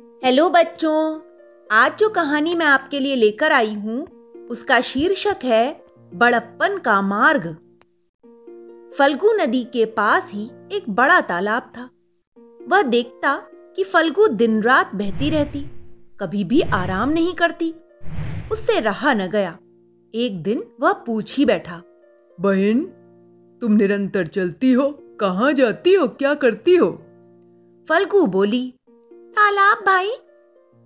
Hello बच्चों आज जो कहानी मैं आपके लिए लेकर आई हूँ उसका शीर्षक है बड़प्पन का मार्ग। फल्गु नदी के पास ही एक बड़ा तालाब था। वह देखता कि फल्गु दिन रात बहती रहती कभी भी आराम नहीं करती। उससे रहा न गया। एक दिन वह पूछ ही बैठा बहन तुम निरंतर चलती हो कहाँ जाती हो क्या करती हो? फल्गु बोली तालाब भाई,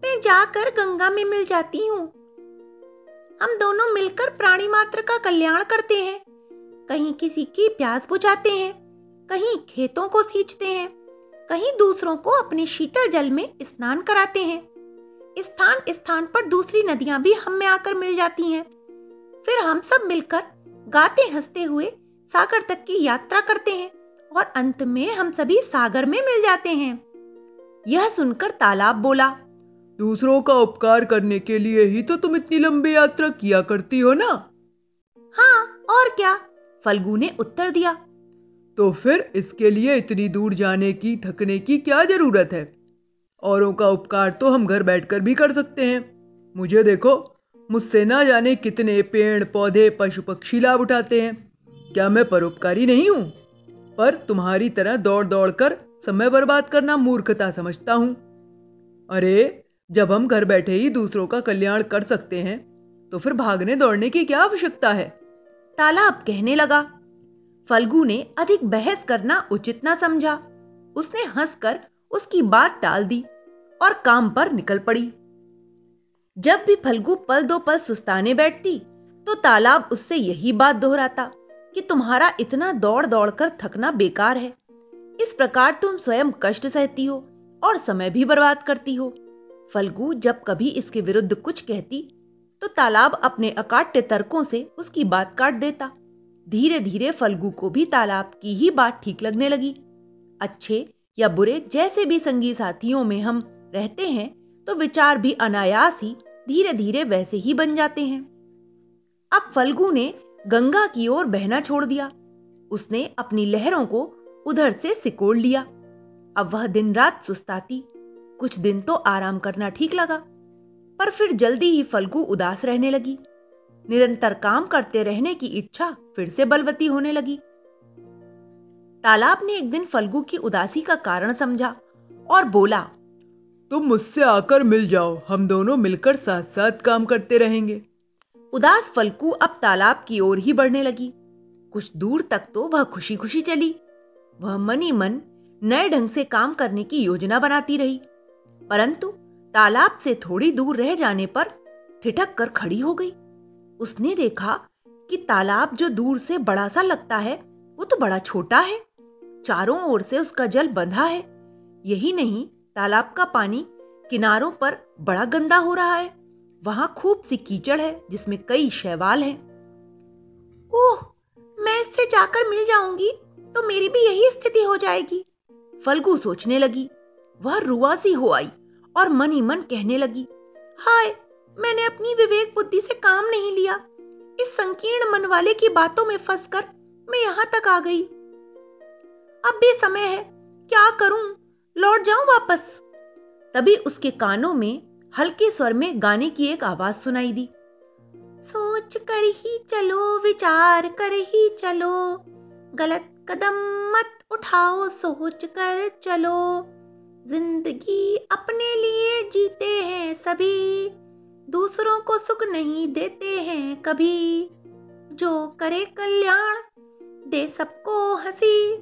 मैं जाकर गंगा में मिल जाती हूँ। हम दोनों मिलकर प्राणी मात्र का कल्याण करते हैं। कहीं किसी की प्यास बुझाते हैं, कहीं खेतों को सींचते हैं, कहीं दूसरों को अपने शीतल जल में स्नान कराते हैं। स्थान स्थान पर दूसरी नदियाँ भी हम में आकर मिल जाती हैं। फिर हम सब मिलकर गाते हँसते हुए सागर तक की यात्रा करते हैं और अंत में हम सभी सागर में मिल जाते हैं। यह सुनकर तालाब बोला दूसरों का उपकार करने के लिए ही तो तुम इतनी लंबी यात्रा किया करती हो ना? हाँ और क्या? फल्गु ने उत्तर दिया। तो फिर इसके लिए इतनी दूर जाने की थकने की क्या ज़रूरत है? औरों का उपकार तो हम घर बैठकर भी कर सकते हैं। मुझे देखो मुझसे ना जाने कितने पेड़ पौधे पशु पक्षी लाभ उठाते हैं। क्या मैं परोपकारी नहीं हूँ? पर तुम्हारी तरह दौड़ दौड़ कर समय बर्बाद करना मूर्खता समझता हूँ। अरे, जब हम घर बैठे ही दूसरों का कल्याण कर सकते हैं तो फिर भागने दौड़ने की क्या आवश्यकता है? तालाब कहने लगा। फल्गु ने अधिक बहस करना उचित ना समझा। उसने हंसकर उसकी बात टाल दी और काम पर निकल पड़ी। जब भी फल्गु पल दो पल सुस्ताने बैठती तो तालाब उससे यही बात दोहराता कि तुम्हारा इतना दौड़ दौड़ कर थकना बेकार है। इस प्रकार तुम स्वयं कष्ट सहती हो और समय भी बर्बाद करती हो। फल्गु, जब कभी इसके विरुद्ध कुछ कहती तो तालाब अपने अकाट्य तर्कों से उसकी बात काट देता। धीरे धीरे फल्गु को भी तालाब की ही बात ठीक लगने लगी। अच्छे या बुरे जैसे भी संगी साथियों में हम रहते हैं तो विचार भी अनायास ही धीरे धीरे वैसे ही बन जाते हैं। अब फल्गु ने गंगा की ओर बहना छोड़ दिया। उसने अपनी लहरों को उधर से सिकोड़ लिया। अब वह दिन रात सुस्ताती, कुछ दिन तो आराम करना ठीक लगा, पर फिर जल्दी ही फल्गु उदास रहने लगी। निरंतर काम करते रहने की इच्छा फिर से बलवती होने लगी। तालाब ने एक दिन फल्गु की उदासी का कारण समझा और बोला, तुम मुझसे आकर मिल जाओ, हम दोनों मिलकर साथ साथ काम करते रहेंगे। उदास फल्कू अब तालाब की ओर ही बढ़ने लगी। कुछ दूर तक तो वह खुशी खुशी चली। वह मनी मन नए ढंग से काम करने की योजना बनाती रही, परंतु तालाब से थोड़ी दूर रह जाने पर ठिठक कर खड़ी हो गई। उसने देखा कि तालाब जो दूर से बड़ा सा लगता है, वो तो बड़ा छोटा है। चारों ओर से उसका जल बंधा है। यही नहीं, तालाब का पानी किनारों पर बड़ा गंदा हो रहा है। वहाँ खूब सी कीचड़ है, जिसमें कई शैवाल हैं। ओह, मैं इससे जाकर मिल जाऊँगी। तो मेरी भी यही स्थिति हो जाएगी। फल्गु सोचने लगी। वह रुआसी हो आई और मन ही मन कहने लगी, हाय, मैंने अपनी विवेक बुद्धि से काम नहीं लिया। इस संकीर्ण मन वाले की बातों में फंसकर मैं यहाँ तक आ गई। अब भी समय है। क्या करूँ? लौट जाऊँ वापस? तभी उसके कानों में हल्के स्वर में गाने की एक आवाज़ सुनाई दी। सोच कर ही चलो, विचार कर ही चलो। गलत कदम मत उठाओ सोच कर चलो। ज़िंदगी अपने लिए जीते हैं सभी। दूसरों को सुख नहीं देते हैं कभी। जो करे कल्याण, दे सबको हँसी।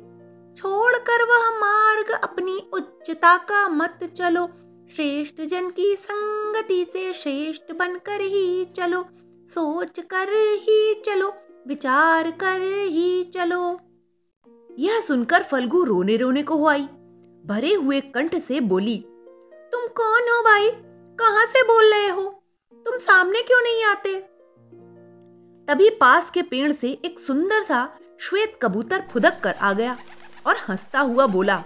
छोड़कर वह मार्ग, अपनी उच्चता का मत चलो। श्रेष्ठ जन की संगति से श्रेष्ठ बनकर ही चलो। सोच कर ही चलो, विचार कर ही चलो। यह सुनकर फल्गु रोने रोने को हो आई। भरे हुए कंठ से बोली, तुम कौन हो भाई? कहाँ से बोल रहे हो? तुम सामने क्यों नहीं आते? तभी पास के पेड़ से एक सुंदर सा श्वेत कबूतर फुदक कर आ गया और हंसता हुआ बोला,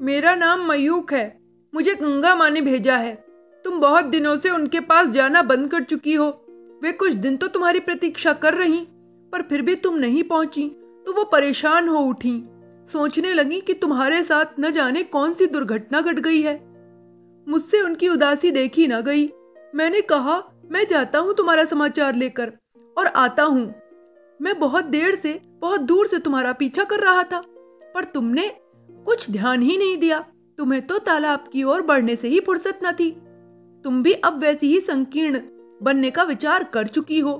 मेरा नाम मयूख है। मुझे गंगा माँ ने भेजा है। तुम बहुत दिनों से उनके पास जाना बंद कर चुकी हो। वे कुछ दिन तो तुम्हारी प्रतीक्षा कर रही, पर फिर भी तुम नहीं पहुँची। वो परेशान हो उठी। सोचने लगी कि तुम्हारे साथ न जाने कौन सी दुर्घटना घट गई है। मुझसे उनकी उदासी देखी ना गई। मैंने कहा, मैं जाता हूँ तुम्हारा समाचार लेकर और आता हूँ। मैं बहुत देर से, बहुत दूर से तुम्हारा पीछा कर रहा था, पर तुमने कुछ ध्यान ही नहीं दिया। तुम्हें तो तालाब की ओर बढ़ने से ही फुर्सत न थी। तुम भी अब वैसी ही संकीर्ण बनने का विचार कर चुकी हो।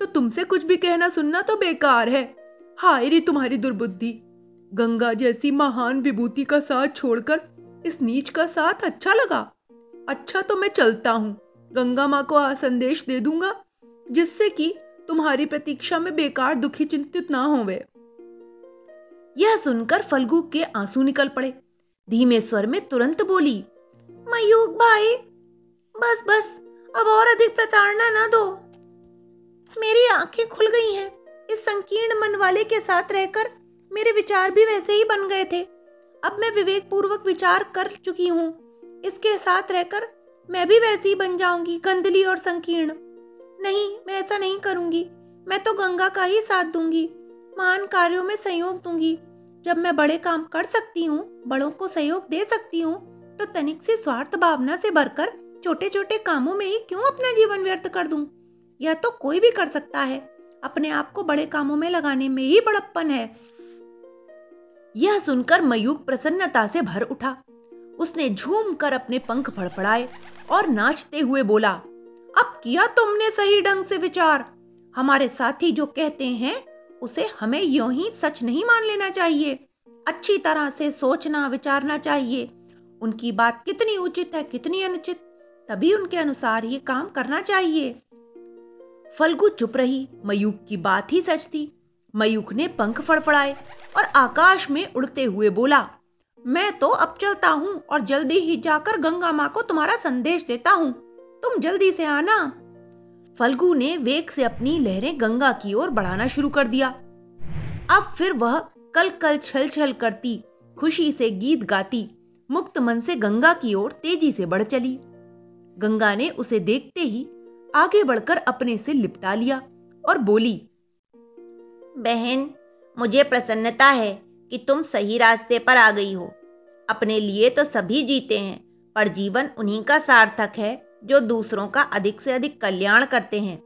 तो तुमसे कुछ भी कहना सुनना तो बेकार है। हाय री तुम्हारी दुर्बुद्धि। गंगा जैसी महान विभूति का साथ छोड़कर इस नीच का साथ अच्छा लगा। अच्छा तो मैं चलता हूँ। गंगा माँ को संदेश दे दूँगा, जिससे कि तुम्हारी प्रतीक्षा में बेकार दुखी चिंतित ना होवे। यह सुनकर फल्गु के आँसू निकल पड़े। धीमे स्वर में तुरंत बोली मयूक भाई, बस बस, अब और अधिक प्रताड़ना ना दो। मेरी आँखें खुल गई हैं। इस संकीर्ण मन वाले के साथ रहकर मेरे विचार भी वैसे ही बन गए थे। अब मैं विवेक पूर्वक विचार कर चुकी हूँ। इसके साथ रहकर मैं भी वैसी ही बन जाऊँगी गंदली और संकीर्ण। नहीं, मैं ऐसा नहीं करूँगी। मैं तो गंगा का ही साथ दूँगी। महान कार्यों में सहयोग दूँगी। जब मैं बड़े काम कर सकती हूँ, बड़ों को सहयोग दे सकती हूँ तो तनिक से स्वार्थ भावना से भरकर छोटे छोटे कामों में ही क्यों अपना जीवन व्यर्थ कर दूँ? यह तो कोई भी कर सकता है। अपने आप को बड़े कामों में लगाने में ही बड़प्पन है। यह सुनकर मयूक प्रसन्नता से भर उठा। उसने झूम कर अपने पंख फड़फड़ाए और नाचते हुए बोला, अब किया तुमने सही ढंग से विचार। हमारे साथी जो कहते हैं, उसे हमें यो ही सच नहीं मान लेना चाहिए। अच्छी तरह से सोचना, विचारना चाहिए। उनकी बात कितनी उचित है, कितनी अनुचित। तभी उनके अनुसार ये काम करना चाहिए। फल्गु चुप रही, मयूख की बात ही सच थी। मयूक ने पंख फड़फड़ाए और आकाश में उड़ते हुए बोला, मैं तो अब चलता हूँ और जल्दी ही जाकर गंगा माँ को तुम्हारा संदेश देता हूँ। तुम जल्दी से आना। फल्गु ने वेग से अपनी लहरें गंगा की ओर बढ़ाना शुरू कर दिया। अब फिर वह कल कल छल छल करती, खुशी से गीत गाती, मुक्त मन से गंगा की ओर तेज़ी से बढ़ चली। गंगा ने उसे देखते ही आगे बढ़कर अपने से लिपटा लिया और बोली, बहन, मुझे प्रसन्नता है कि तुम सही रास्ते पर आ गई हो। अपने लिए तो सभी जीते हैं, पर जीवन उन्हीं का सार्थक है जो दूसरों का अधिक से अधिक कल्याण करते हैं।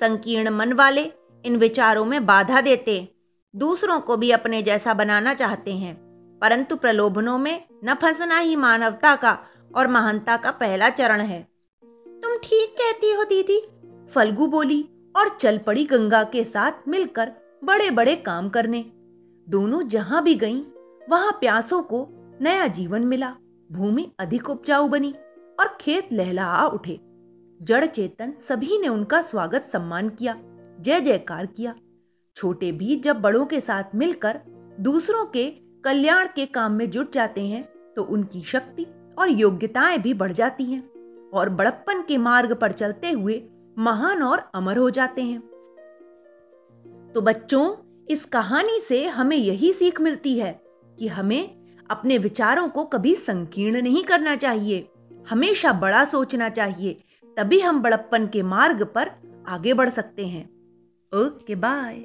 संकीर्ण मन वाले इन विचारों में बाधा देते दूसरों को भी अपने जैसा बनाना चाहते हैं, परंतु प्रलोभनों में न फंसना ही मानवता का और महानता का पहला चरण है। तुम ठीक कहती हो दीदी। फल्गु बोली और चल पड़ी गंगा के साथ मिलकर बड़े बड़े काम करने। दोनों जहाँ भी गईं, वहाँ प्यासों को नया जीवन मिला भूमि अधिक उपजाऊ बनी और खेत लहला उठे। जड़ चेतन सभी ने उनका स्वागत सम्मान किया जय जयकार किया। छोटे भी जब बड़ों के साथ मिलकर दूसरों के कल्याण के काम में जुट जाते हैं तो उनकी शक्ति और योग्यताएँ भी बढ़ जाती हैं। और बड़प्पन के मार्ग पर चलते हुए महान और अमर हो जाते हैं। तो बच्चों, इस कहानी से हमें यही सीख मिलती है कि हमें अपने विचारों को कभी संकीर्ण नहीं करना चाहिए। हमेशा बड़ा सोचना चाहिए, तभी हम बड़प्पन के मार्ग पर आगे बढ़ सकते हैं। Okay, bye.